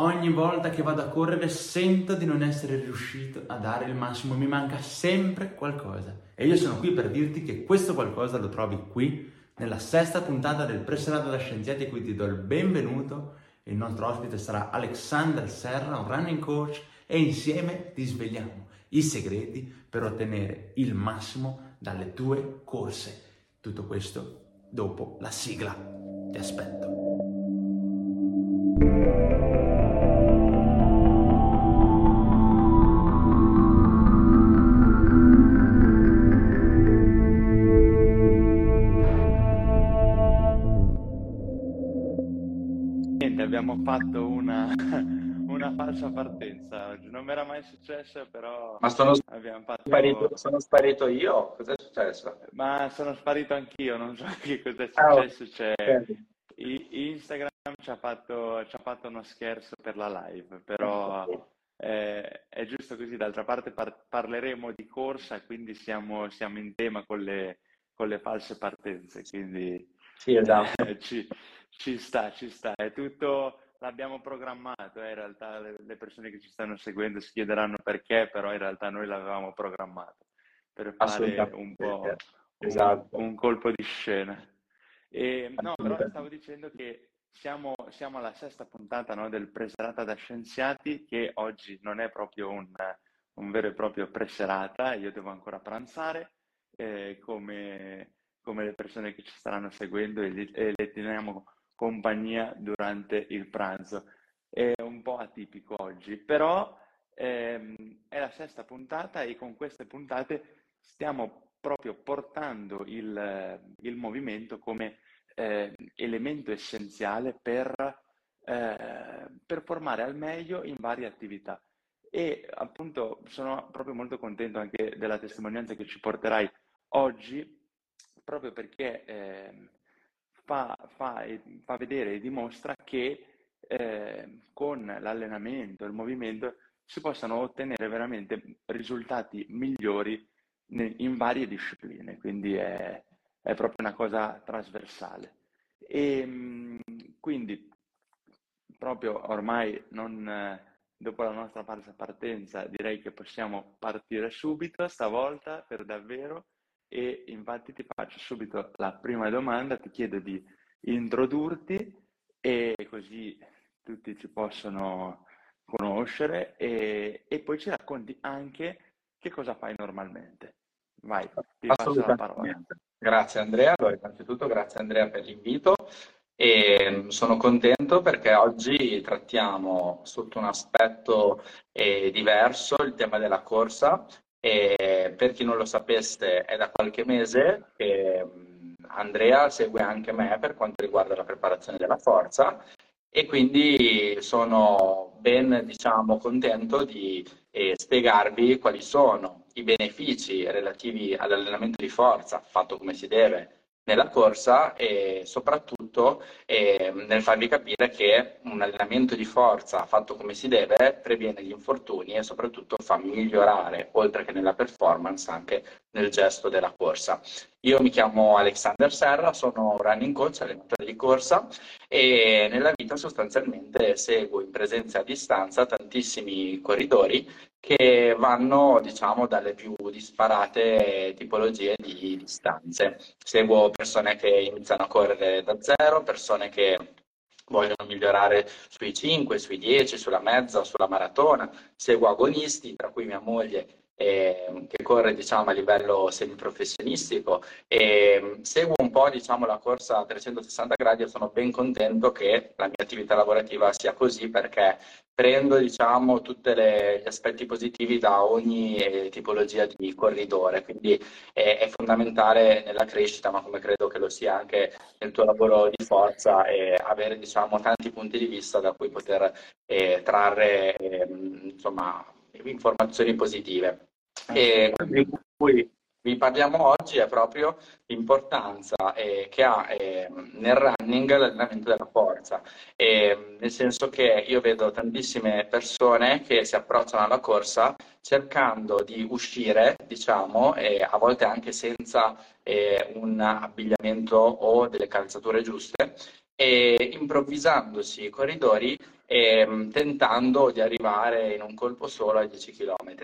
Ogni volta che vado a correre sento di non essere riuscito a dare il massimo, mi manca sempre qualcosa. E io sono qui per dirti che questo qualcosa lo trovi qui, nella sesta puntata del Preserato da Scienziati, a cui ti do il benvenuto. Il nostro ospite sarà Alexander Serra, un running coach, e insieme ti svegliamo i segreti per ottenere il massimo dalle tue corse. Tutto questo dopo la sigla. Ti aspetto. Fatto una, una falsa partenza oggi, non mi era mai successo, però Ma sono fatto... sparito, sono sparito io? Cos'è successo? Ma sono sparito anch'io, non so che cosa è Ah, successo, c'è... ok. I- Instagram ci ha fatto, ci ha fatto uno scherzo per la live, però eh, è giusto così. D'altra parte par- parleremo di corsa, quindi siamo, siamo in tema con le, con le false partenze, quindi Sì, esatto. eh, ci, ci sta, ci sta. È tutto, l'abbiamo programmato, eh, in realtà le, le persone che ci stanno seguendo si chiederanno perché, però in realtà noi l'avevamo programmato per fare un po' un, Esatto. un colpo di scena. E, no, però stavo dicendo che siamo, siamo alla sesta puntata, no, del Preserata da Scienziati, che oggi non è proprio un, un vero e proprio preserata, io devo ancora pranzare, eh, come, come le persone che ci staranno seguendo e, li- e le teniamo compagnia durante il pranzo. È un po' atipico oggi, però ehm, è la sesta puntata e con queste puntate stiamo proprio portando il, il movimento come eh, elemento essenziale per, eh, per formare al meglio in varie attività. E appunto sono proprio molto contento anche della testimonianza che ci porterai oggi, proprio perché ehm, fa, fa fa vedere e dimostra che eh, con l'allenamento, il movimento, si possano ottenere veramente risultati migliori in varie discipline, quindi è, è proprio una cosa trasversale. E mh, quindi proprio ormai non, dopo la nostra partenza direi che possiamo partire subito stavolta per davvero e infatti ti faccio subito la prima domanda, ti chiedo di introdurti e così tutti ci possono conoscere e, e poi ci racconti anche che cosa fai normalmente. Vai, ti passo la parola. Grazie Andrea. Allora, innanzitutto grazie Andrea per l'invito e mm, sono contento perché oggi trattiamo sotto un aspetto eh, diverso il tema della corsa e per chi non lo sapesse è da qualche mese che Andrea segue anche me per quanto riguarda la preparazione della forza e quindi sono ben, diciamo, contento di eh, spiegarvi quali sono i benefici relativi all'allenamento di forza fatto come si deve nella corsa e soprattutto eh, nel farvi capire che un allenamento di forza fatto come si deve previene gli infortuni e soprattutto fa migliorare, oltre che nella performance, anche nel gesto della corsa. Io mi chiamo Alexander Serra, sono un running coach, allenatore di corsa e nella vita sostanzialmente seguo in presenza a distanza tantissimi corridori che vanno, diciamo, dalle più disparate tipologie di distanze. Seguo persone che iniziano a correre da zero, persone che vogliono migliorare sui 5, sui 10, sulla mezza, sulla maratona. Seguo agonisti, tra cui mia moglie, eh, che corre, diciamo, a livello semiprofessionistico e seguo un po', diciamo, la corsa a 360 gradi e sono ben contento che la mia attività lavorativa sia così perché prendo, diciamo, tutti gli aspetti positivi da ogni eh, tipologia di corridore, quindi è, è fondamentale nella crescita, ma come credo che lo sia anche nel tuo lavoro di forza, e avere, diciamo, tanti punti di vista da cui poter eh, trarre, ehm, insomma, informazioni positive. E quello di cui vi parliamo oggi è proprio l'importanza eh, che ha eh, nel running l'allenamento della forza, e, nel senso che io vedo tantissime persone che si approcciano alla corsa cercando di uscire, diciamo, e a volte anche senza eh, un abbigliamento o delle calzature giuste, e improvvisandosi i corridori ehm, tentando di arrivare in un colpo solo ai 10 km.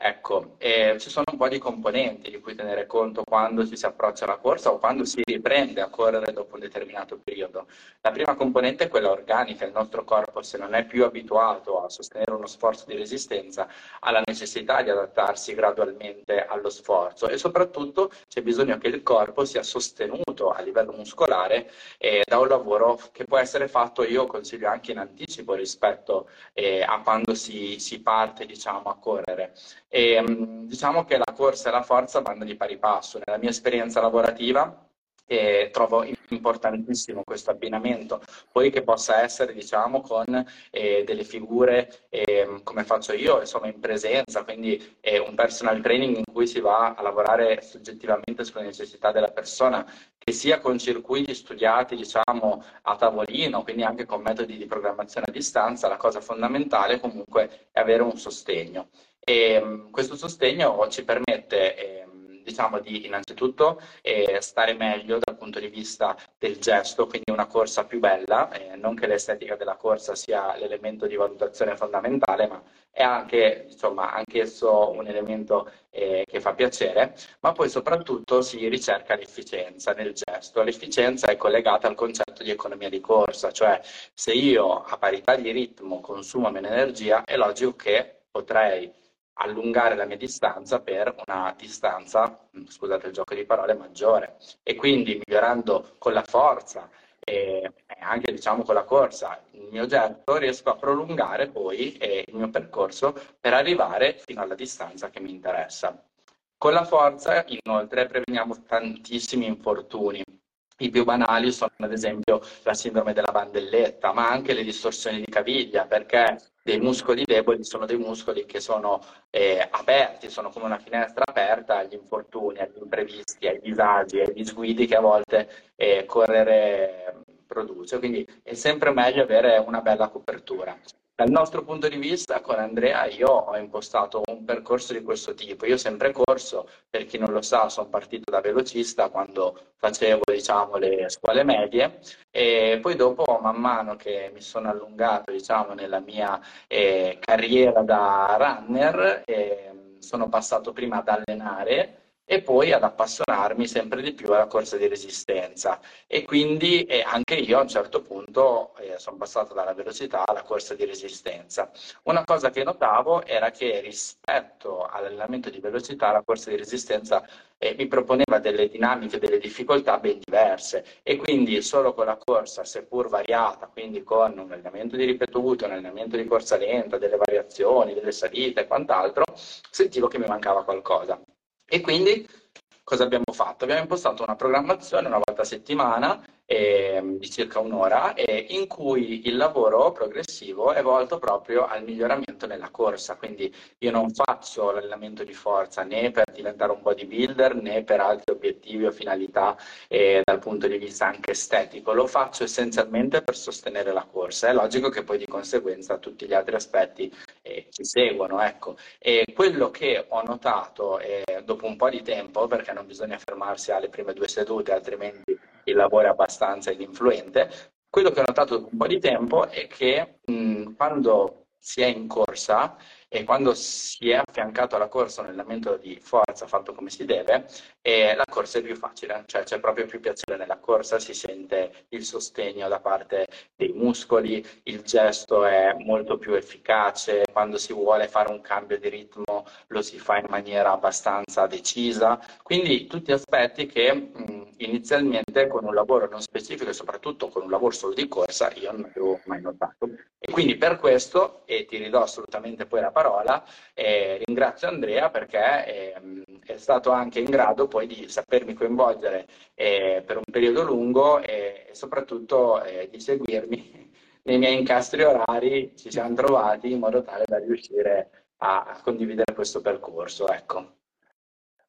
Ecco, eh, ci sono un po' di componenti di cui tenere conto quando ci si approccia alla corsa o quando si riprende a correre dopo un determinato periodo. La prima componente è quella organica, il nostro corpo se non è più abituato a sostenere uno sforzo di resistenza ha la necessità di adattarsi gradualmente allo sforzo e soprattutto c'è bisogno che il corpo sia sostenuto a livello muscolare eh, da un lavoro che può essere fatto, io consiglio anche in anticipo rispetto eh, a quando si, si parte diciamo, a correre. E, mm, diciamo che la corsa e la forza vanno di pari passo. Nella mia esperienza lavorativa e trovo importantissimo questo abbinamento, poi che possa essere diciamo con eh, delle figure eh, come faccio io, insomma in presenza, quindi eh, un personal training in cui si va a lavorare soggettivamente sulle necessità della persona, che sia con circuiti studiati diciamo a tavolino, quindi anche con metodi di programmazione a distanza, la cosa fondamentale comunque è avere un sostegno. E, mm, questo sostegno ci permette ehm, diciamo di innanzitutto eh, stare meglio dal punto di vista del gesto, quindi una corsa più bella, eh, non che l'estetica della corsa sia l'elemento di valutazione fondamentale, ma è anche, insomma, anch'esso un elemento eh, che fa piacere, ma poi soprattutto si ricerca l'efficienza nel gesto. L'efficienza è collegata al concetto di economia di corsa, cioè se io a parità di ritmo consumo meno energia, è logico che potrei allungare la mia distanza per una distanza, mm, scusate il gioco di parole, maggiore. E quindi migliorando con la forza e anche diciamo con la corsa il mio getto riesco a prolungare poi eh, il mio percorso per arrivare fino alla distanza che mi interessa. Con la forza inoltre preveniamo tantissimi infortuni i più banali sono ad esempio la sindrome della bandelletta, ma anche le distorsioni di caviglia, perché dei muscoli deboli sono dei muscoli che sono eh, aperti, sono come una finestra aperta agli infortuni, agli imprevisti, ai disagi, ai disguidi che a volte eh, correre produce. Quindi è sempre meglio avere una bella copertura. Dal nostro punto di vista, con Andrea, io ho impostato un percorso di questo tipo. Io ho sempre corso, per chi non lo sa, sono partito da velocista quando facevo diciamo, le scuole medie e poi dopo, man mano che mi sono allungato diciamo, nella mia eh, carriera da runner, eh, sono passato prima ad allenare e poi ad appassionarmi sempre di più alla corsa di resistenza e quindi eh, anche io a un certo punto eh, sono passato dalla velocità alla corsa di resistenza. Una cosa che notavo era che rispetto all'allenamento di velocità la corsa di resistenza eh, mi proponeva delle dinamiche, delle difficoltà ben diverse e quindi solo con la corsa, seppur variata, quindi con un allenamento di ripetuto, un allenamento di corsa lenta, delle variazioni, delle salite e quant'altro, sentivo che mi mancava qualcosa. E quindi cosa abbiamo fatto? Abbiamo impostato una programmazione una volta a settimana eh, di circa un'ora eh, in cui il lavoro progressivo è volto proprio al miglioramento nella corsa. Quindi io non faccio l'allenamento di forza né per diventare un bodybuilder né per altri obiettivi o finalità eh, dal punto di vista anche estetico, lo faccio essenzialmente per sostenere la corsa. È logico che poi di conseguenza tutti gli altri aspetti eh, ci seguono. Ecco. E quello che ho notato eh, dopo un po' di tempo, perché non bisogna fermarsi alle prime due sedute, altrimenti il lavoro è abbastanza ininfluente. Quello che ho notato dopo un po' di tempo è che mh, quando si è in corsa e quando si è affiancato alla corsa un allenamento di forza fatto come si deve, eh, la corsa è più facile, cioè c'è proprio più piacere nella corsa, si sente il sostegno da parte dei muscoli, il gesto è molto più efficace, quando si vuole fare un cambio di ritmo lo si fa in maniera abbastanza decisa, quindi tutti aspetti che mh, inizialmente con un lavoro non specifico e soprattutto con un lavoro solo di corsa io non avevo mai notato. E quindi per questo, e ti ridò assolutamente poi la parola, eh, ringrazio Andrea perché eh, è stato anche in grado poi di sapermi coinvolgere eh, per un periodo lungo e, soprattutto eh, di seguirmi nei miei incastri orari, ci siamo trovati in modo tale da riuscire a, a condividere questo percorso. Ecco.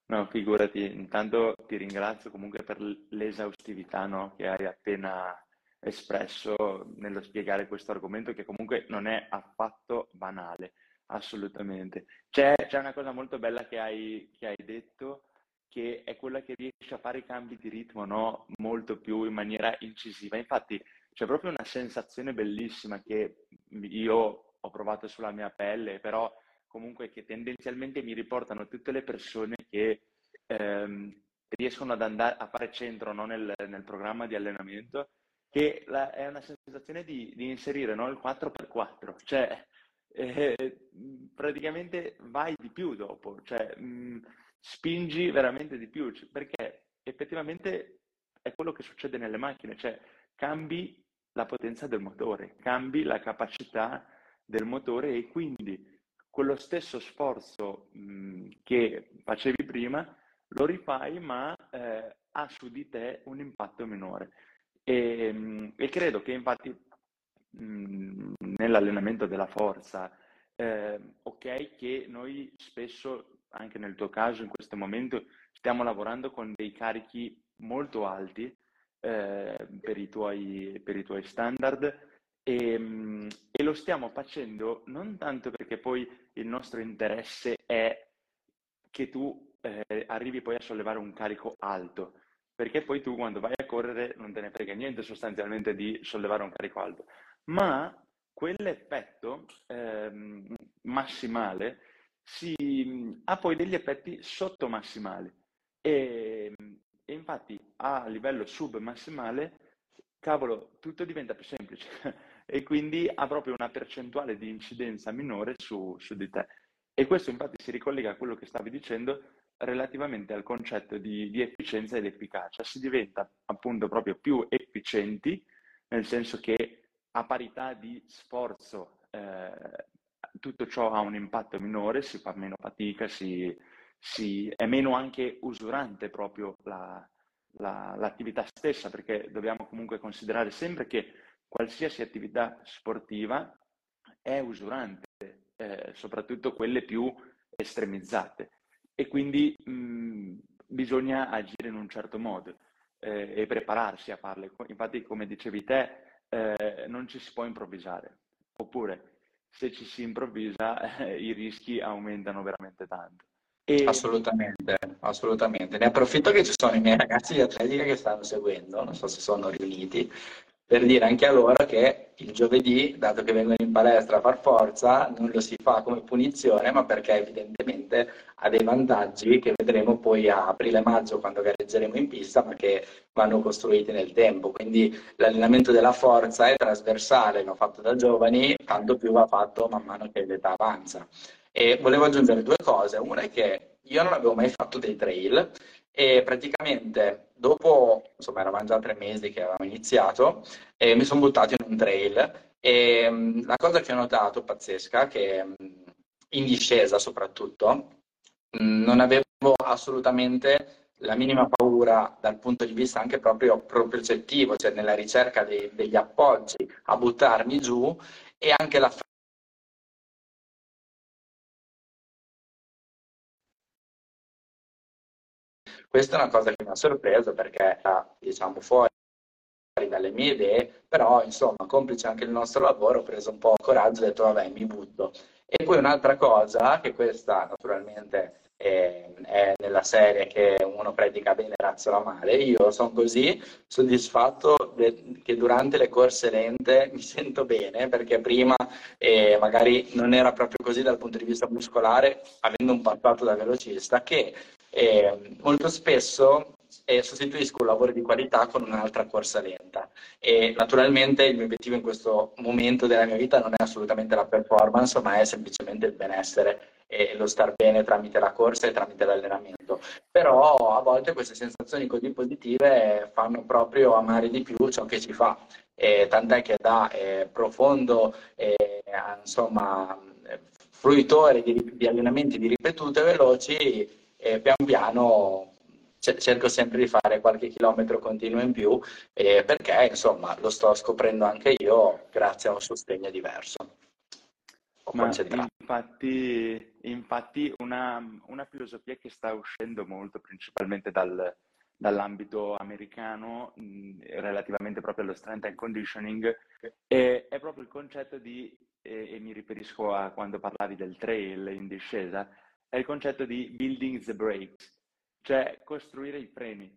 No, figurati, intanto ti ringrazio comunque per l'esaustività no, che hai appena espresso nello spiegare questo argomento che comunque non è affatto banale, assolutamente. C'è, c'è una cosa molto bella che hai, che hai, detto, che è quella che riesce a fare i cambi di ritmo no? molto più in maniera incisiva. Infatti c'è proprio una sensazione bellissima che io ho provato sulla mia pelle, però comunque che tendenzialmente mi riportano tutte le persone che ehm, riescono ad andare a fare centro no, nel, nel, programma di allenamento, che la, è una sensazione di, di inserire no, il 4x4, cioè eh, praticamente vai di più dopo, cioè mh, spingi veramente di più, perché effettivamente è quello che succede nelle macchine, cioè cambi la potenza del motore, cambi la capacità del motore e quindi quello stesso sforzo mh, che facevi prima lo rifai ma eh, ha su di te un impatto minore. E, mh, e credo che infatti nell'allenamento della forza, eh, ok che noi spesso, anche nel tuo caso in questo momento, stiamo lavorando con dei carichi molto alti eh, per, i tuoi, per i tuoi standard e, e, lo stiamo facendo non tanto perché poi il nostro interesse è che tu eh, arrivi poi a sollevare un carico alto, perché poi tu quando vai a correre non te ne frega niente sostanzialmente di sollevare un carico alto, ma quell'effetto eh, massimale si, ha poi degli effetti sottomassimali. E, e infatti a livello submassimale, cavolo, tutto diventa più semplice e quindi ha proprio una percentuale di incidenza minore su, su di te. E questo infatti si ricollega a quello che stavi dicendo relativamente al concetto di, di, efficienza ed efficacia. Si diventa appunto proprio più efficienti, nel senso che a parità di sforzo eh, tutto ciò ha un impatto minore, si fa meno fatica, si, si, è meno anche usurante proprio la, la, l'attività stessa, perché dobbiamo comunque considerare sempre che qualsiasi attività sportiva è usurante, eh, soprattutto quelle più estremizzate e quindi mh, bisogna agire in un certo modo eh, e prepararsi a farle. Infatti, come dicevi te, eh, non ci si può improvvisare, oppure se ci si improvvisa eh, i rischi aumentano veramente tanto. E... Assolutamente, assolutamente. Ne approfitto che ci sono i miei ragazzi di atletica che stanno seguendo, non so se sono riuniti, per dire anche a loro che il giovedì, dato che vengono in palestra a far forza, non lo si fa come punizione, ma perché evidentemente ha dei vantaggi che vedremo poi a aprile-maggio quando gareggeremo in pista, ma che vanno costruiti nel tempo. Quindi l'allenamento della forza è trasversale, l'ho fatto da giovani, tanto più va fatto man mano che l'età avanza. E volevo aggiungere due cose. Una è che io non avevo mai fatto dei trail e praticamente dopo, insomma, eravamo già tre mesi che avevamo iniziato, e mi sono buttato in un trail e la cosa che ho notato pazzesca, che in discesa soprattutto, non avevo assolutamente la minima paura dal punto di vista anche proprio propriocettivo, cioè nella ricerca dei, degli appoggi a buttarmi giù e anche la Questa è una cosa che mi ha sorpreso perché era, diciamo, fuori dalle mie idee, però insomma, complice anche il nostro lavoro, ho preso un po' coraggio e ho detto vabbè, mi butto. E poi un'altra cosa, che questa naturalmente è, è nella serie che uno predica bene e razzola male, io sono così soddisfatto de- che durante le corse lente mi sento bene, perché prima eh, magari non era proprio così dal punto di vista muscolare, avendo un passato da velocista, che eh, molto spesso eh, sostituisco un lavoro di qualità con un'altra corsa lenta. E naturalmente il mio obiettivo in questo momento della mia vita non è assolutamente la performance ma è semplicemente il benessere e lo star bene tramite la corsa e tramite l'allenamento. Però a volte queste sensazioni così positive fanno proprio amare di più ciò che ci fa. E tant'è che da eh, profondo eh, insomma fruitore di, di allenamenti di ripetute veloci e pian piano cerco sempre di fare qualche chilometro continuo in più eh, perché insomma lo sto scoprendo anche io grazie a un sostegno diverso. infatti, infatti una, una, filosofia che sta uscendo molto principalmente dal, dall'ambito americano mh, relativamente proprio allo strength and conditioning è, è proprio il concetto di, e, e mi riferisco a quando parlavi del trail in discesa, è il concetto di building the brakes, cioè costruire i freni.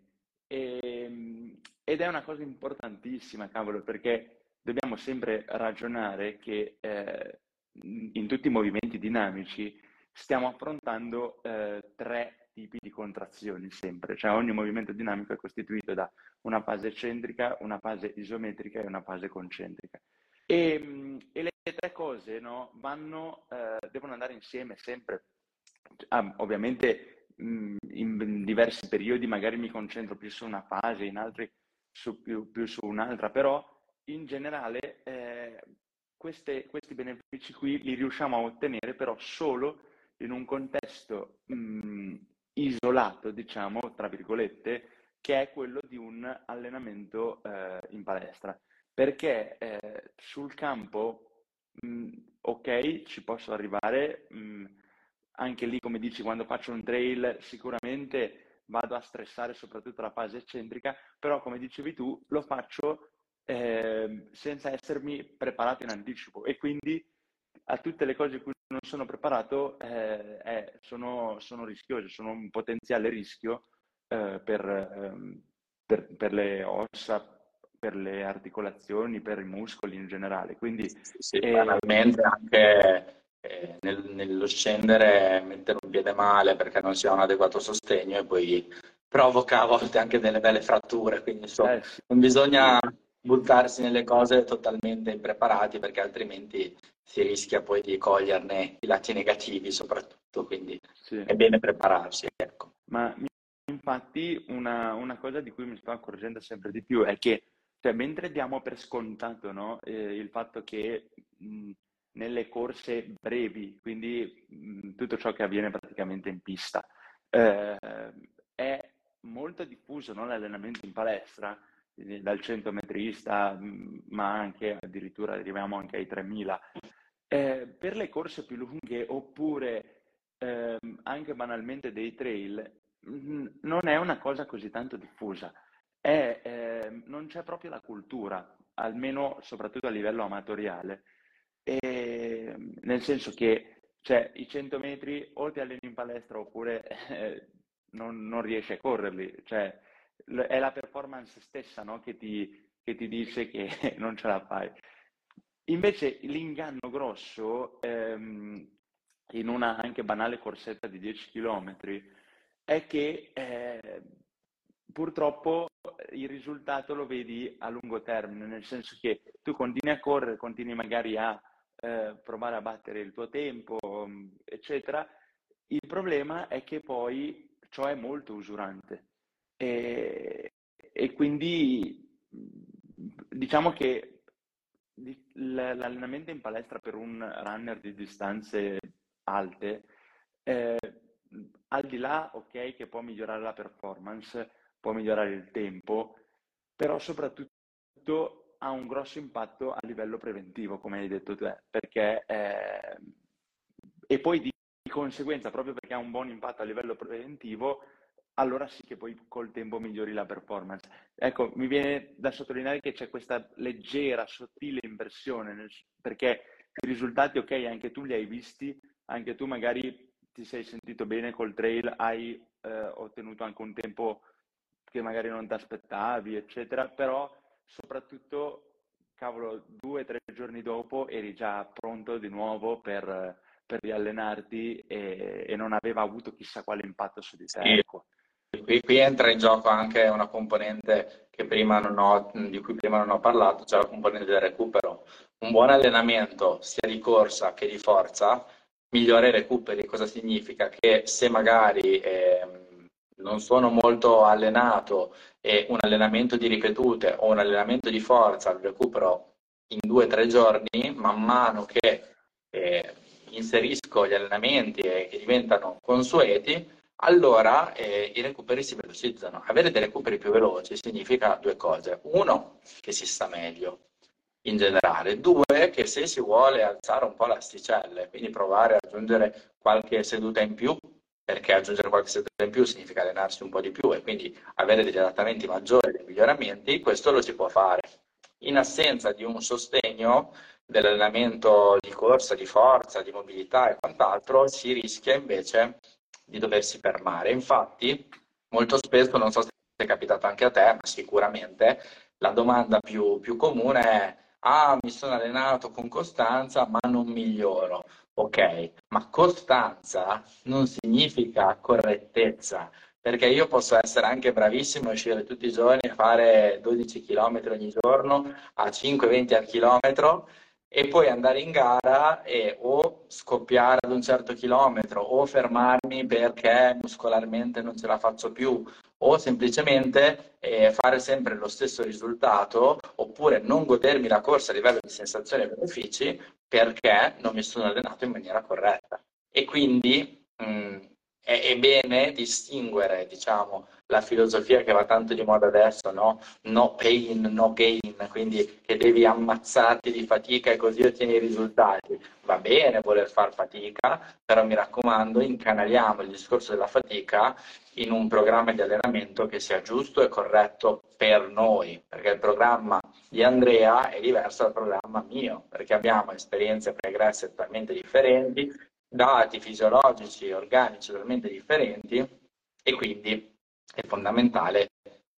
E, ehm, ed è una cosa importantissima, cavolo, perché dobbiamo sempre ragionare che eh, in tutti i movimenti dinamici stiamo affrontando eh, tre tipi di contrazioni sempre, cioè ogni movimento dinamico è costituito da una fase eccentrica, una fase isometrica e una fase concentrica. E, e le tre cose no, vanno, eh, devono andare insieme sempre. Ah, ovviamente mh, in diversi periodi magari mi concentro più su una fase, in altri su, più, più, su un'altra, però in generale eh, queste, questi benefici qui li riusciamo a ottenere però solo in un contesto mh, isolato, diciamo, tra virgolette, che è quello di un allenamento eh, in palestra. Perché eh, sul campo, mh, ok, ci posso arrivare, mh, anche lì, come dici, quando faccio un trail, sicuramente vado a stressare soprattutto la fase eccentrica, però come dicevi tu, lo faccio eh, senza essermi preparato in anticipo e quindi a tutte le cose cui non sono preparato eh, eh, sono, sono, rischiose, sono un potenziale rischio eh, per, ehm, per, per, le ossa, per le articolazioni, per i muscoli in generale. Quindi, sì, eh, banalmente anche eh, nel, nello scendere mettere un piede male perché non si ha un adeguato sostegno e poi provoca a volte anche delle belle fratture, quindi insomma, eh, non bisogna buttarsi nelle cose totalmente impreparati perché altrimenti si rischia poi di coglierne i lati negativi soprattutto, quindi sì. è bene prepararsi. Ecco. Ma infatti una, una, cosa di cui mi sto accorgendo sempre di più è che cioè, mentre diamo per scontato no, eh, il fatto che mh, nelle corse brevi, quindi mh, tutto ciò che avviene praticamente in pista, eh, è molto diffuso no, l'allenamento in palestra, dal 100 metrista, ma anche addirittura arriviamo anche ai 3000. Eh, per le corse più lunghe oppure eh, anche banalmente dei trail, mh, non è una cosa così tanto diffusa. È, eh, non c'è proprio la cultura, almeno soprattutto a livello amatoriale, e, nel senso che cioè, i 100 metri o ti alleni in palestra oppure eh, non, non riesci a correrli. Cioè, è la performance stessa no? che, ti, che, ti, dice che non ce la fai. Invece l'inganno grosso, ehm, in una anche banale corsetta di 10 km, è che eh, purtroppo il risultato lo vedi a lungo termine, nel senso che tu continui a correre, continui magari a eh, provare a battere il tuo tempo, eccetera. Il problema è che poi ciò è molto usurante e, e quindi diciamo che l'allenamento in palestra per un runner di distanze alte, eh, al di là, ok, che può migliorare la performance, può migliorare il tempo, però soprattutto ha un grosso impatto a livello preventivo, come hai detto te, perché eh, e poi di conseguenza, proprio perché ha un buon impatto a livello preventivo, allora sì che poi col tempo migliori la performance. Ecco, mi viene da sottolineare che c'è questa leggera, sottile inversione, nel, perché i risultati, ok, anche tu li hai visti, anche tu magari ti sei sentito bene col trail, hai eh, ottenuto anche un tempo che magari non ti aspettavi, eccetera, però soprattutto, cavolo, due o tre giorni dopo eri già pronto di nuovo per, per riallenarti e, e, non aveva avuto chissà quale impatto su di te. Ecco. Qui, qui, entra in gioco anche una componente ho, di cui prima non ho parlato, cioè la componente del recupero. Un buon allenamento sia di corsa che di forza migliora i recuperi. Cosa significa? Che se magari eh, non sono molto allenato e un allenamento di ripetute o un allenamento di forza lo recupero in due o tre giorni, man mano che eh, inserisco gli allenamenti e che diventano consueti, allora eh, i recuperi si velocizzano. Avere dei recuperi più veloci significa due cose. Uno, che si sta meglio in generale. Due, che se si vuole alzare un po' l'asticella, quindi provare ad aggiungere qualche seduta in più, perché aggiungere qualche seduta in più significa allenarsi un po' di più e quindi avere degli adattamenti maggiori, dei miglioramenti, questo lo si può fare. In assenza di un sostegno dell'allenamento di corsa, di forza, di mobilità e quant'altro, si rischia invece di doversi fermare. Infatti, molto spesso, non so se è capitato anche a te, ma sicuramente la domanda più, più comune è ah, mi sono allenato con costanza, ma non miglioro. Ok, ma costanza non significa correttezza, perché io posso essere anche bravissimo a uscire tutti i giorni a fare 12 km ogni giorno a 5-20 al chilometro e poi andare in gara e o scoppiare ad un certo chilometro o fermarmi perché muscolarmente non ce la faccio più o semplicemente eh, fare sempre lo stesso risultato oppure non godermi la corsa a livello di sensazioni e benefici perché non mi sono allenato in maniera corretta. E quindi mh, è, è, bene distinguere, diciamo, la filosofia che va tanto di moda adesso, no? No pain, no gain, quindi che devi ammazzarti di fatica e così ottieni i risultati. Va bene voler far fatica, però mi raccomando, incanaliamo il discorso della fatica in un programma di allenamento che sia giusto e corretto per noi, perché il programma di Andrea è diverso dal programma mio, perché abbiamo esperienze pregresse totalmente differenti, dati fisiologici e organici totalmente differenti e quindi è fondamentale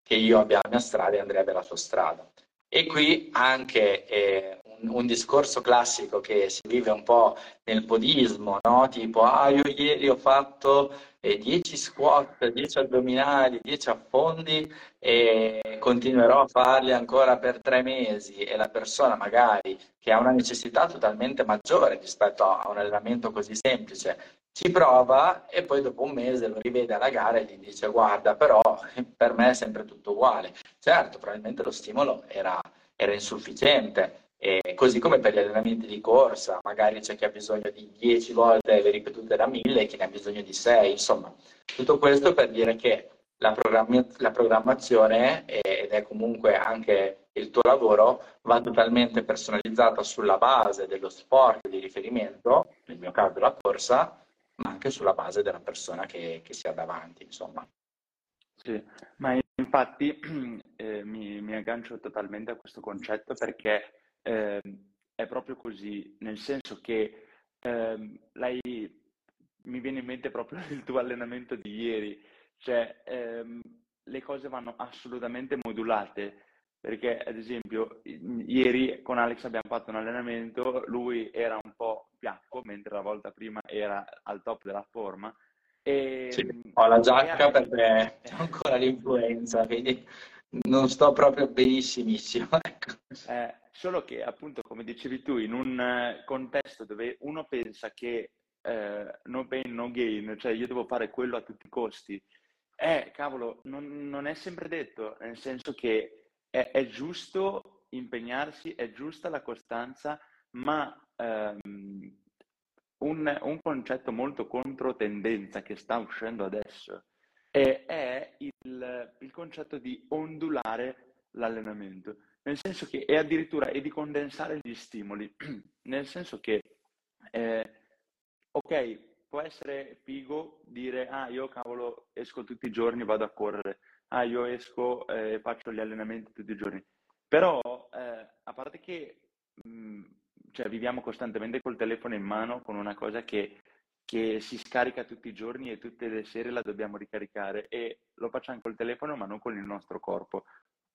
che io abbia la mia strada e Andrea abbia la sua strada. E qui anche eh, un, un, discorso classico che si vive un po' nel podismo, no? tipo, ah, io ieri ho fatto eh, 10 squat, 10 addominali, 10 affondi e continuerò a farli ancora per tre mesi e la persona magari che ha una necessità totalmente maggiore rispetto a un allenamento così semplice ci prova e poi dopo un mese lo rivede alla gara e gli dice guarda però per me è sempre tutto uguale. Certo, probabilmente lo stimolo era, era insufficiente, e così come per gli allenamenti di corsa, magari c'è chi ha bisogno di 10 volte le ripetute da 1000 e chi ne ha bisogno di 6, insomma, tutto questo per dire che la, programma- la programmazione ed è comunque anche il tuo lavoro va totalmente personalizzata sulla base dello sport di riferimento, nel mio caso la corsa, ma anche sulla base della persona che, che si ha davanti, insomma. Sì, ma infatti eh, mi, mi, aggancio totalmente a questo concetto perché eh, è proprio così, nel senso che eh, lei, mi viene in mente proprio il tuo allenamento di ieri, cioè ehm, le cose vanno assolutamente modulate perché ad esempio ieri con Alex abbiamo fatto un allenamento, lui era un po' piacco, mentre la volta prima era al top della forma. E, sì, ho la giacca perché ho ancora l'influenza, quindi non sto proprio benissimissimo. Ecco. Eh, solo che appunto, come dicevi tu, in un contesto dove uno pensa che eh, no pain, no gain, cioè io devo fare quello a tutti i costi, eh, cavolo, non, non è sempre detto, nel senso che è, è giusto impegnarsi, è giusta la costanza, ma ehm, un, un, concetto molto controtendenza che sta uscendo adesso è, è il, il, concetto di ondulare l'allenamento, nel senso che è addirittura e di condensare gli stimoli, nel senso che eh, ok, può essere figo dire ah io cavolo esco tutti i giorni, vado a correre, ah io esco e faccio gli allenamenti tutti i giorni. Però, eh, a parte che mh, mm, cioè, viviamo costantemente col telefono in mano con una cosa che, che, si scarica tutti i giorni e tutte le sere la dobbiamo ricaricare e lo facciamo col telefono ma non con il nostro corpo.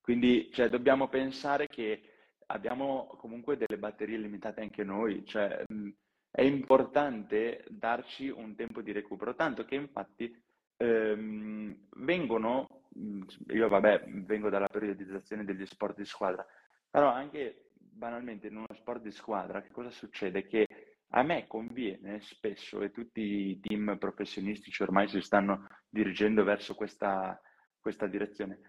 Quindi cioè, dobbiamo pensare che abbiamo comunque delle batterie limitate anche noi, cioè, mh, è importante darci un tempo di recupero, tanto che infatti ehm, vengono, mm, io vabbè vengo dalla periodizzazione degli sport di squadra, però anche banalmente in uno sport di squadra che cosa succede? Che a me conviene spesso, e tutti i team professionistici ormai si stanno dirigendo verso questa, questa direzione,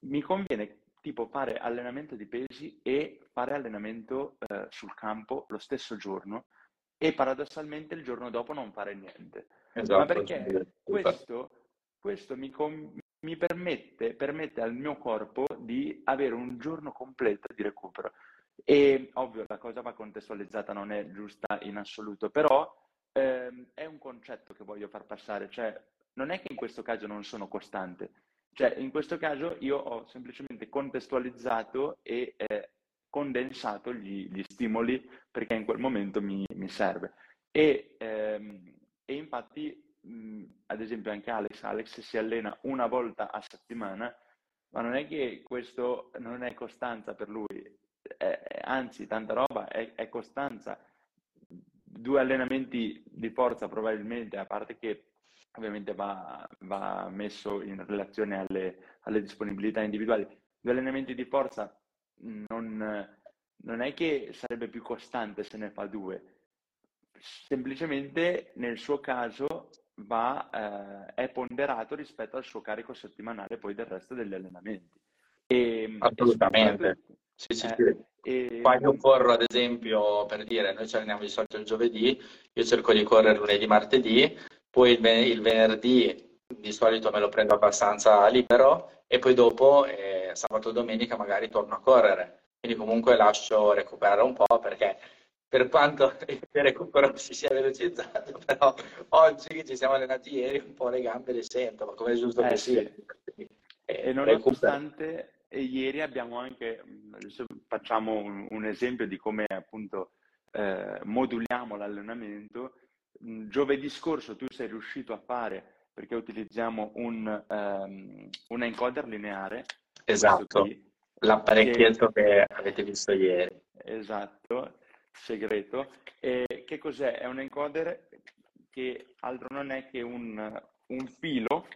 mi conviene tipo fare allenamento di pesi e fare allenamento eh, sul campo lo stesso giorno e paradossalmente il giorno dopo non fare niente. Esatto, Ma perché questo, questo mi, com- mi permette, permette al mio corpo di avere un giorno completo di recupero. E ovvio, la cosa va contestualizzata, non è giusta in assoluto, però ehm, è un concetto che voglio far passare, cioè non è che in questo caso non sono costante, cioè in questo caso io ho semplicemente contestualizzato e eh, condensato gli, gli, stimoli perché in quel momento mi, mi serve. E, ehm, e infatti, mh, ad esempio, anche Alex, Alex si allena una volta a settimana ma non è che questo non è costanza per lui, è, anzi tanta roba è, è costanza. Due allenamenti di forza probabilmente, a parte che ovviamente va, va messo in relazione alle, alle, disponibilità individuali. Due allenamenti di forza non, non è che sarebbe più costante se ne fa due, semplicemente nel suo caso va, eh, è ponderato rispetto al suo carico settimanale poi del resto degli allenamenti. E, Assolutamente. E sì, sì, eh, sì. E... Qua io corro ad esempio, per dire, noi ci alleniamo di solito il giovedì, io cerco di correre lunedì, martedì, poi il, ven- il venerdì di solito me lo prendo abbastanza libero e poi dopo eh, sabato e domenica magari torno a correre. Quindi comunque lascio recuperare un po' perché per quanto il recupero si sia velocizzato, però oggi che ci siamo allenati ieri un po' le gambe le sento, ma come è giusto eh, che sia. Sì. E nonostante e ieri abbiamo anche, facciamo un, un esempio di come appunto eh, moduliamo l'allenamento. Giovedì scorso tu sei riuscito a fare, perché utilizziamo un, um, un encoder lineare. Esatto, l'apparecchietto che... che avete visto ieri. Esatto, segreto. E che cos'è? È un encoder che altro non è che un, un filo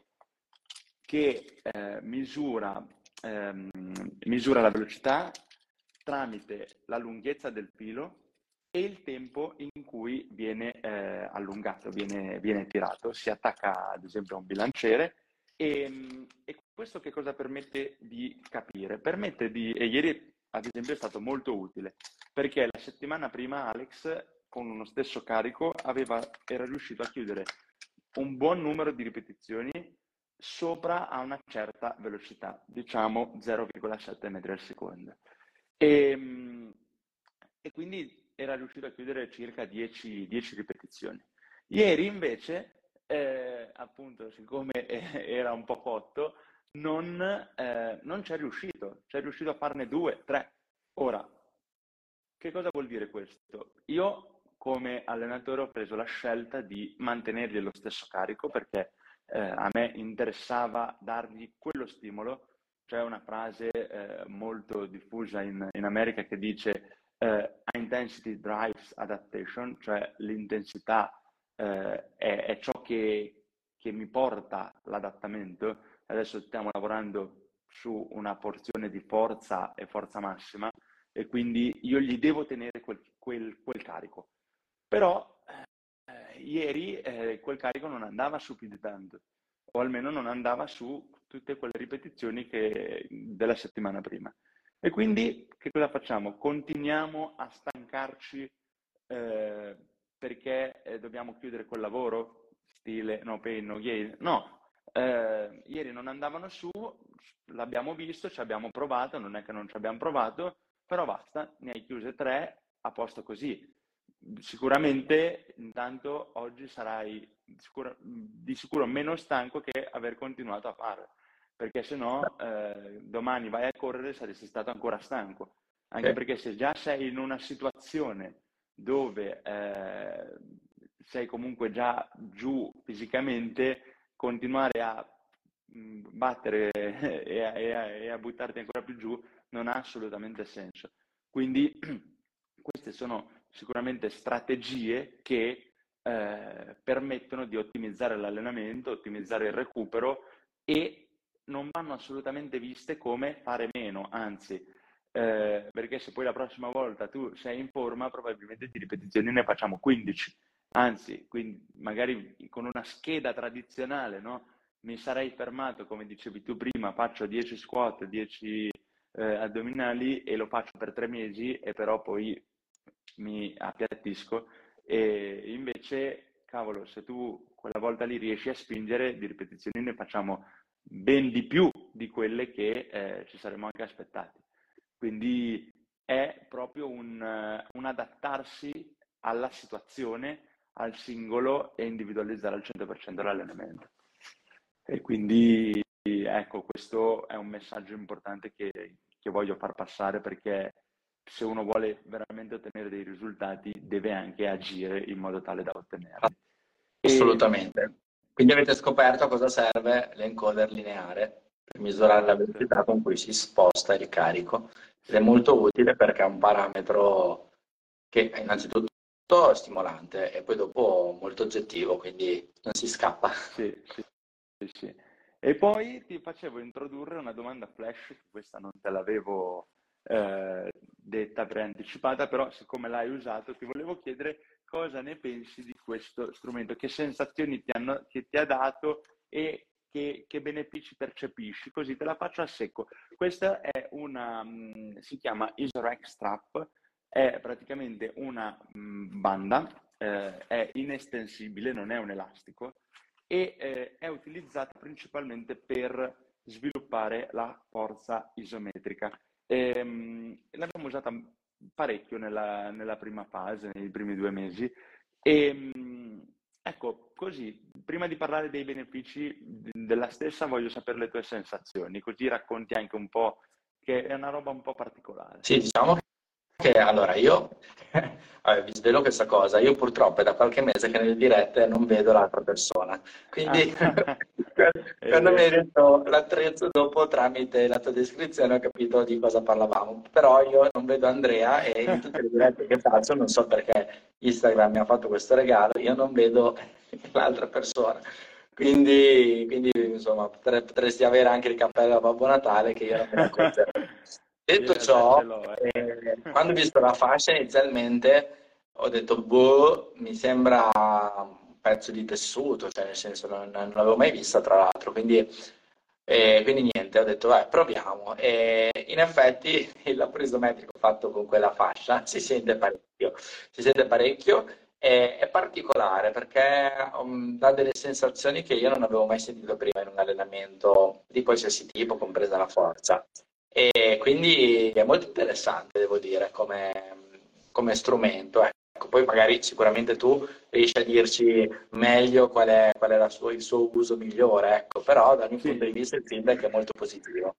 che eh, misura, ehm, misura la velocità tramite la lunghezza del filo e il tempo in cui viene eh, allungato, viene, viene, tirato. Si attacca ad esempio a un bilanciere e, e, questo che cosa permette di capire? Permette di, e ieri ad esempio è stato molto utile, perché la settimana prima Alex con uno stesso carico aveva, era riuscito a chiudere un buon numero di ripetizioni sopra a una certa velocità, diciamo 0,7 metri al secondo. E, ehm, e, quindi era riuscito a chiudere circa 10, 10 ripetizioni. Ieri invece, eh, appunto, siccome era un po' cotto, non, eh, non c'è riuscito, c'è riuscito a farne due, tre. Ora, che cosa vuol dire questo? Io come allenatore ho preso la scelta di mantenergli lo stesso carico perché eh, a me interessava dargli quello stimolo. C'è una frase eh, molto diffusa in, in, America che dice eh, intensity drives adaptation, cioè l'intensità eh, è, è, ciò che, che mi porta l'adattamento adesso stiamo lavorando su una porzione di forza e forza massima e quindi io gli devo tenere quel, quel, quel carico. Però eh, ieri eh, quel carico non andava su più di tanto, o almeno non andava su tutte quelle ripetizioni che, della settimana prima. E quindi che cosa facciamo? Continuiamo a stancarci eh, perché eh, dobbiamo chiudere quel lavoro, stile no pain, no gain? No, eh, ieri non andavano su, l'abbiamo visto, ci abbiamo provato, non è che non ci abbiamo provato, però basta, ne hai chiuse tre, a posto così. Sicuramente intanto oggi sarai sicuro, di sicuro meno stanco che aver continuato a fare, perché se no eh, domani vai a correre e saresti stato ancora stanco. Anche eh. perché se già sei in una situazione dove eh, sei comunque già giù fisicamente, continuare a mm, battere e a, e, a, e a, buttarti ancora più giù non ha assolutamente senso. Quindi queste sono sicuramente strategie che eh, permettono di ottimizzare l'allenamento, ottimizzare il recupero e non vanno assolutamente viste come fare meno, anzi, eh, perché se poi la prossima volta tu sei in forma, probabilmente di ripetizioni ne facciamo 15 Anzi, quindi magari con una scheda tradizionale, no? Mi sarei fermato, come dicevi tu prima, faccio 10 squat, 10 eh, addominali e lo faccio per tre mesi e però poi mi appiattisco. E invece, cavolo, se tu quella volta lì riesci a spingere, di ripetizioni ne facciamo ben di più di quelle che eh, ci saremmo anche aspettati. Quindi è proprio un, un adattarsi alla situazione al singolo e individualizzare al 100% l'allenamento. E quindi ecco, questo è un messaggio importante che, che voglio far passare perché se uno vuole veramente ottenere dei risultati deve anche agire in modo tale da ottenerli. Assolutamente. Quindi avete scoperto a cosa serve l'encoder lineare. per misurare la velocità con cui si sposta il carico ed è molto utile perché è un parametro che è innanzitutto stimolante e poi dopo molto oggettivo, quindi non si scappa. Sì, sì, sì, sì. E poi ti facevo introdurre una domanda flash, questa non te l'avevo eh, detta preanticipata, però siccome l'hai usato ti volevo chiedere cosa ne pensi di questo strumento, che sensazioni ti, hanno, che ti ha dato e che, che, benefici percepisci, così te la faccio a secco. Questa è una, mm, si chiama Isrex Strap, è praticamente una mm, banda, eh, è inestensibile, non è un elastico, e eh, è utilizzata principalmente per sviluppare la forza isometrica. Ehm, l'abbiamo usata parecchio nella, nella, prima fase, nei primi due mesi, e mh, ecco, così, prima di parlare dei benefici della stessa, voglio sapere le tue sensazioni, così racconti anche un po' che è una roba un po' particolare. Sì, diciamo che allora io vabbè, vi svelo questa cosa, io purtroppo è da qualche mese che nelle dirette non vedo l'altra persona, quindi ah. quando mi hai detto l'attrezzo dopo tramite la tua descrizione ho capito di cosa parlavamo, però io non vedo Andrea e in tutte le dirette che faccio non so perché Instagram mi ha fatto questo regalo, io non vedo l'altra persona. Quindi, quindi insomma, potresti avere anche il cappello a Babbo Natale che io non accorgerò. Detto ciò, eh. Quando ho visto la fascia inizialmente ho detto, boh, mi sembra un pezzo di tessuto, cioè nel senso non, non l'avevo mai vista tra l'altro, quindi, eh, quindi niente, ho detto, vai, proviamo. E in effetti il lavoro isometrico fatto con quella fascia si sente parecchio, si sente parecchio è, è particolare perché um, dà delle sensazioni che io non avevo mai sentito prima in un allenamento di qualsiasi tipo, compresa la forza. E quindi è molto interessante, devo dire, come, come strumento. Ecco, poi magari sicuramente tu riesci a dirci meglio qual è, qual è sua, il suo uso migliore, ecco, però dal mio sì. punto di vista il feedback è molto positivo.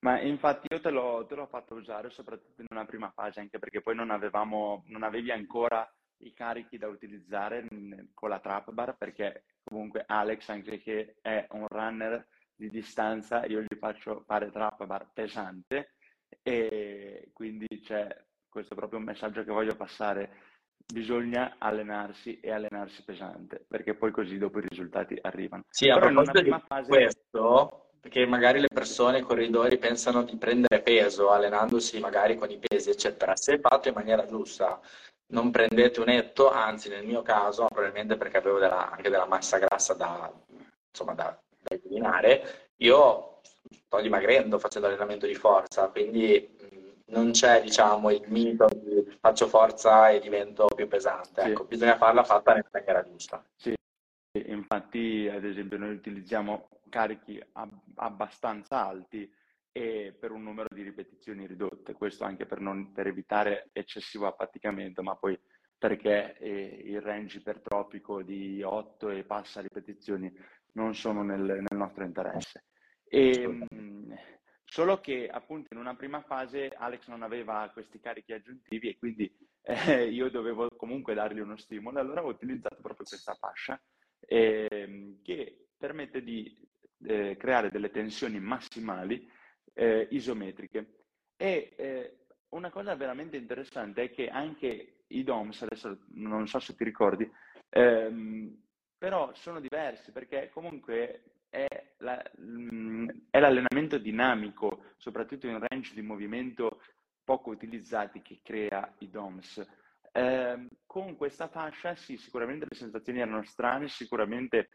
Ma infatti io te l'ho, te l'ho, fatto usare soprattutto in una prima fase, anche perché poi non, avevamo, non avevi ancora i carichi da utilizzare con la trap bar perché comunque Alex anche che è un runner di distanza io gli faccio fare trap bar pesante e quindi c'è questo è proprio un messaggio che voglio passare. Bisogna allenarsi e allenarsi pesante perché poi così dopo i risultati arrivano. Sì a proposito di fase... questo perché magari le persone, i corridori pensano di prendere peso allenandosi magari con i pesi eccetera se fatto in maniera giusta non prendete un etto, anzi nel mio caso, probabilmente perché avevo della, anche della massa grassa da, insomma, da, da eliminare, io sto dimagrendo facendo allenamento di forza, quindi non c'è diciamo il mito di faccio forza e divento più pesante, sì. ecco, bisogna farla fatta nella maniera giusta. Sì, infatti ad esempio noi utilizziamo carichi ab- abbastanza alti e per un numero di ripetizioni ridotte, questo anche per, non, per evitare eccessivo affaticamento, ma poi perché eh, il range ipertropico di 8 e passa ripetizioni non sono nel, nel nostro interesse. E, mh, mm, solo che appunto in una prima fase Alex non aveva questi carichi aggiuntivi e quindi eh, io dovevo comunque dargli uno stimolo, allora ho utilizzato proprio questa fascia eh, che permette di eh, creare delle tensioni massimali eh, isometriche. E eh, una cosa veramente interessante è che anche i DOMS, adesso non so se ti ricordi, ehm, però sono diversi perché comunque è, la, mm, è, l'allenamento dinamico, soprattutto in range di movimento poco utilizzati, che crea i DOMS. Eh, con questa fascia sì, sicuramente le sensazioni erano strane, sicuramente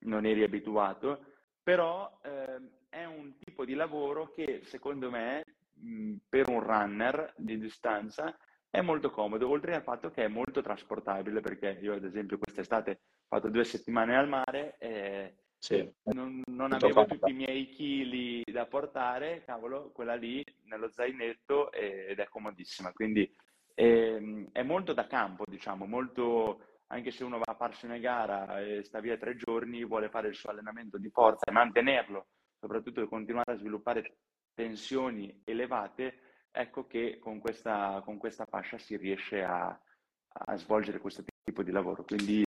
non eri abituato, però eh, è un tipo di lavoro che secondo me mh, per un runner di distanza è molto comodo, oltre al fatto che è molto trasportabile, perché io ad esempio quest'estate ho fatto due settimane al mare e sì, non, non avevo fatta. tutti i miei chili da portare, cavolo, quella lì nello zainetto ed è comodissima, quindi è, ehm, è molto da campo, diciamo, molto anche se uno va a farsi una gara e sta via tre giorni, vuole fare il suo allenamento di forza e mantenerlo, soprattutto continuare a sviluppare tensioni elevate, ecco che con questa, con questa fascia si riesce a, a, svolgere questo tipo di lavoro. Quindi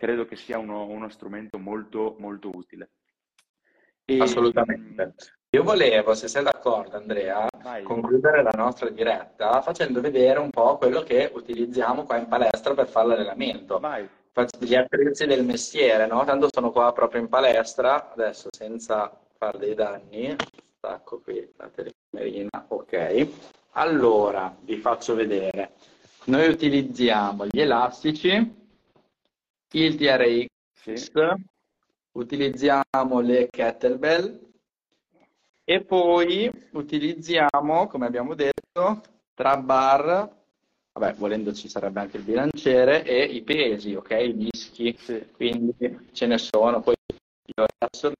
credo che sia uno, uno strumento molto, molto utile. E... Assolutamente. Io volevo, se sei d'accordo Andrea, Vai. concludere la nostra diretta facendo vedere un po' quello che utilizziamo qua in palestra per fare l'allenamento. Vai. Gli attrezzi del mestiere, no? Tanto sono qua proprio in palestra, adesso senza fare dei danni, stacco qui la telecamerina, ok. Allora, vi faccio vedere. Noi utilizziamo gli elastici, il TRX, sì. utilizziamo le kettlebell e poi utilizziamo, come abbiamo detto, tra bar, vabbè, volendo ci sarebbe anche il bilanciere, e i pesi, ok? I dischi, sì. quindi ce ne sono, poi io adesso...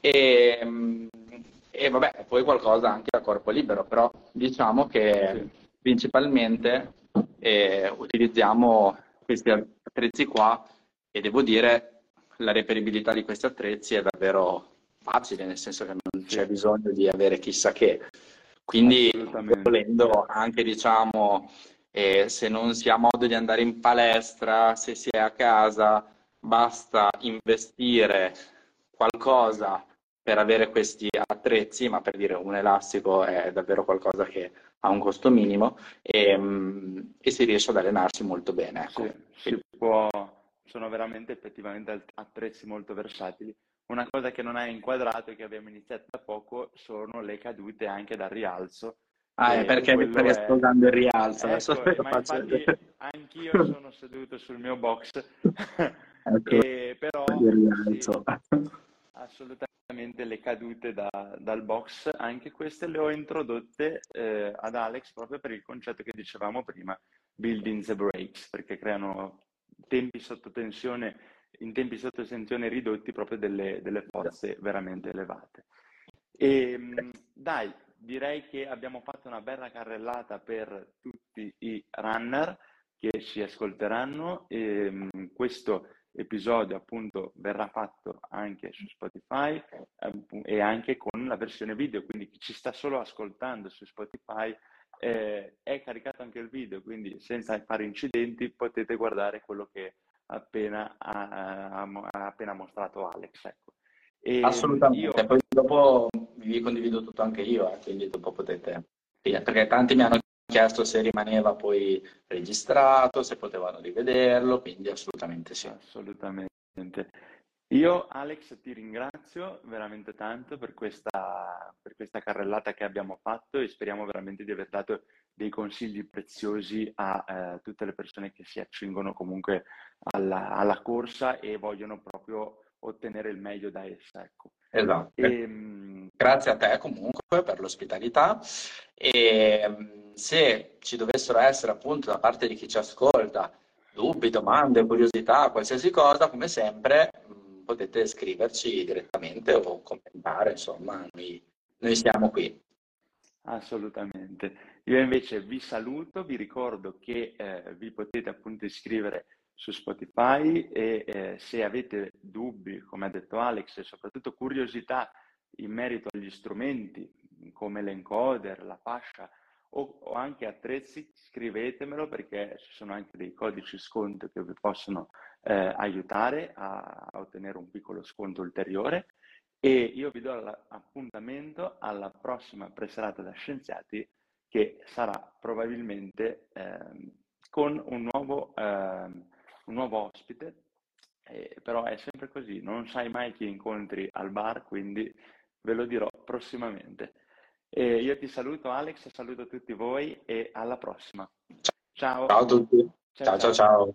E, e vabbè, poi qualcosa anche a corpo libero, però diciamo che sì. principalmente eh, utilizziamo questi attrezzi qua e devo dire la reperibilità di questi attrezzi è davvero facile, nel senso che non c'è bisogno di avere chissà che. Quindi, volendo anche, diciamo, eh, se non si ha modo di andare in palestra, se si è a casa, basta investire qualcosa per avere questi attrezzi, ma per dire un elastico è davvero qualcosa che ha un costo minimo e, mm, e si riesce ad allenarsi molto bene. Ecco. Sì, può, sono veramente effettivamente attrezzi molto versatili una cosa che non hai inquadrato e che abbiamo iniziato da poco sono le cadute anche dal rialzo. Ah, è perché mi stai è... usando il rialzo. Ecco, infatti anch'io sono seduto sul mio box, ecco, e, però sì, assolutamente le cadute da, dal box, anche queste le ho introdotte eh, ad Alex proprio per il concetto che dicevamo prima, building the breaks, perché creano tempi sotto tensione in tempi sotto tensione ridotti proprio delle, delle forze veramente elevate. E, ehm, dai, direi che abbiamo fatto una bella carrellata per tutti i runner che ci ascolteranno. E, ehm, questo episodio appunto verrà fatto anche su Spotify e anche con la versione video, quindi chi ci sta solo ascoltando su Spotify eh, è caricato anche il video, quindi senza fare incidenti potete guardare quello che appena ha, ha appena mostrato Alex. Ecco. E Assolutamente, io... poi dopo vi condivido tutto anche io, eh, quindi dopo potete... Perché tanti mi hanno chiesto se rimaneva poi registrato, se potevano rivederlo, quindi assolutamente sì. Assolutamente. Io Alex ti ringrazio veramente tanto per questa, per questa carrellata che abbiamo fatto e speriamo veramente di aver dato dei consigli preziosi a eh, tutte le persone che si accingono comunque alla, alla, corsa e vogliono proprio ottenere il meglio da essa. Ecco. Esatto. E, ehm, Grazie a te comunque per l'ospitalità e mm, se ci dovessero essere appunto da parte di chi ci ascolta dubbi, domande, curiosità, qualsiasi cosa, come sempre potete scriverci direttamente o commentare, insomma, noi, noi siamo qui. Assolutamente. Io invece vi saluto, vi ricordo che eh, vi potete appunto iscrivere su Spotify e eh, se avete dubbi, come ha detto Alex, e soprattutto curiosità in merito agli strumenti come l'encoder, la fascia o, o, anche attrezzi, scrivetemelo perché ci sono anche dei codici sconto che vi possono eh, aiutare a, a, ottenere un piccolo sconto ulteriore e io vi do l'appuntamento alla prossima preserata da scienziati che sarà probabilmente eh, con un nuovo, eh, un nuovo ospite, eh, però è sempre così, non sai mai chi incontri al bar, quindi ve lo dirò prossimamente. E io ti saluto Alex, saluto tutti voi e alla prossima. Ciao. Ciao a tutti. ciao. ciao. ciao. ciao.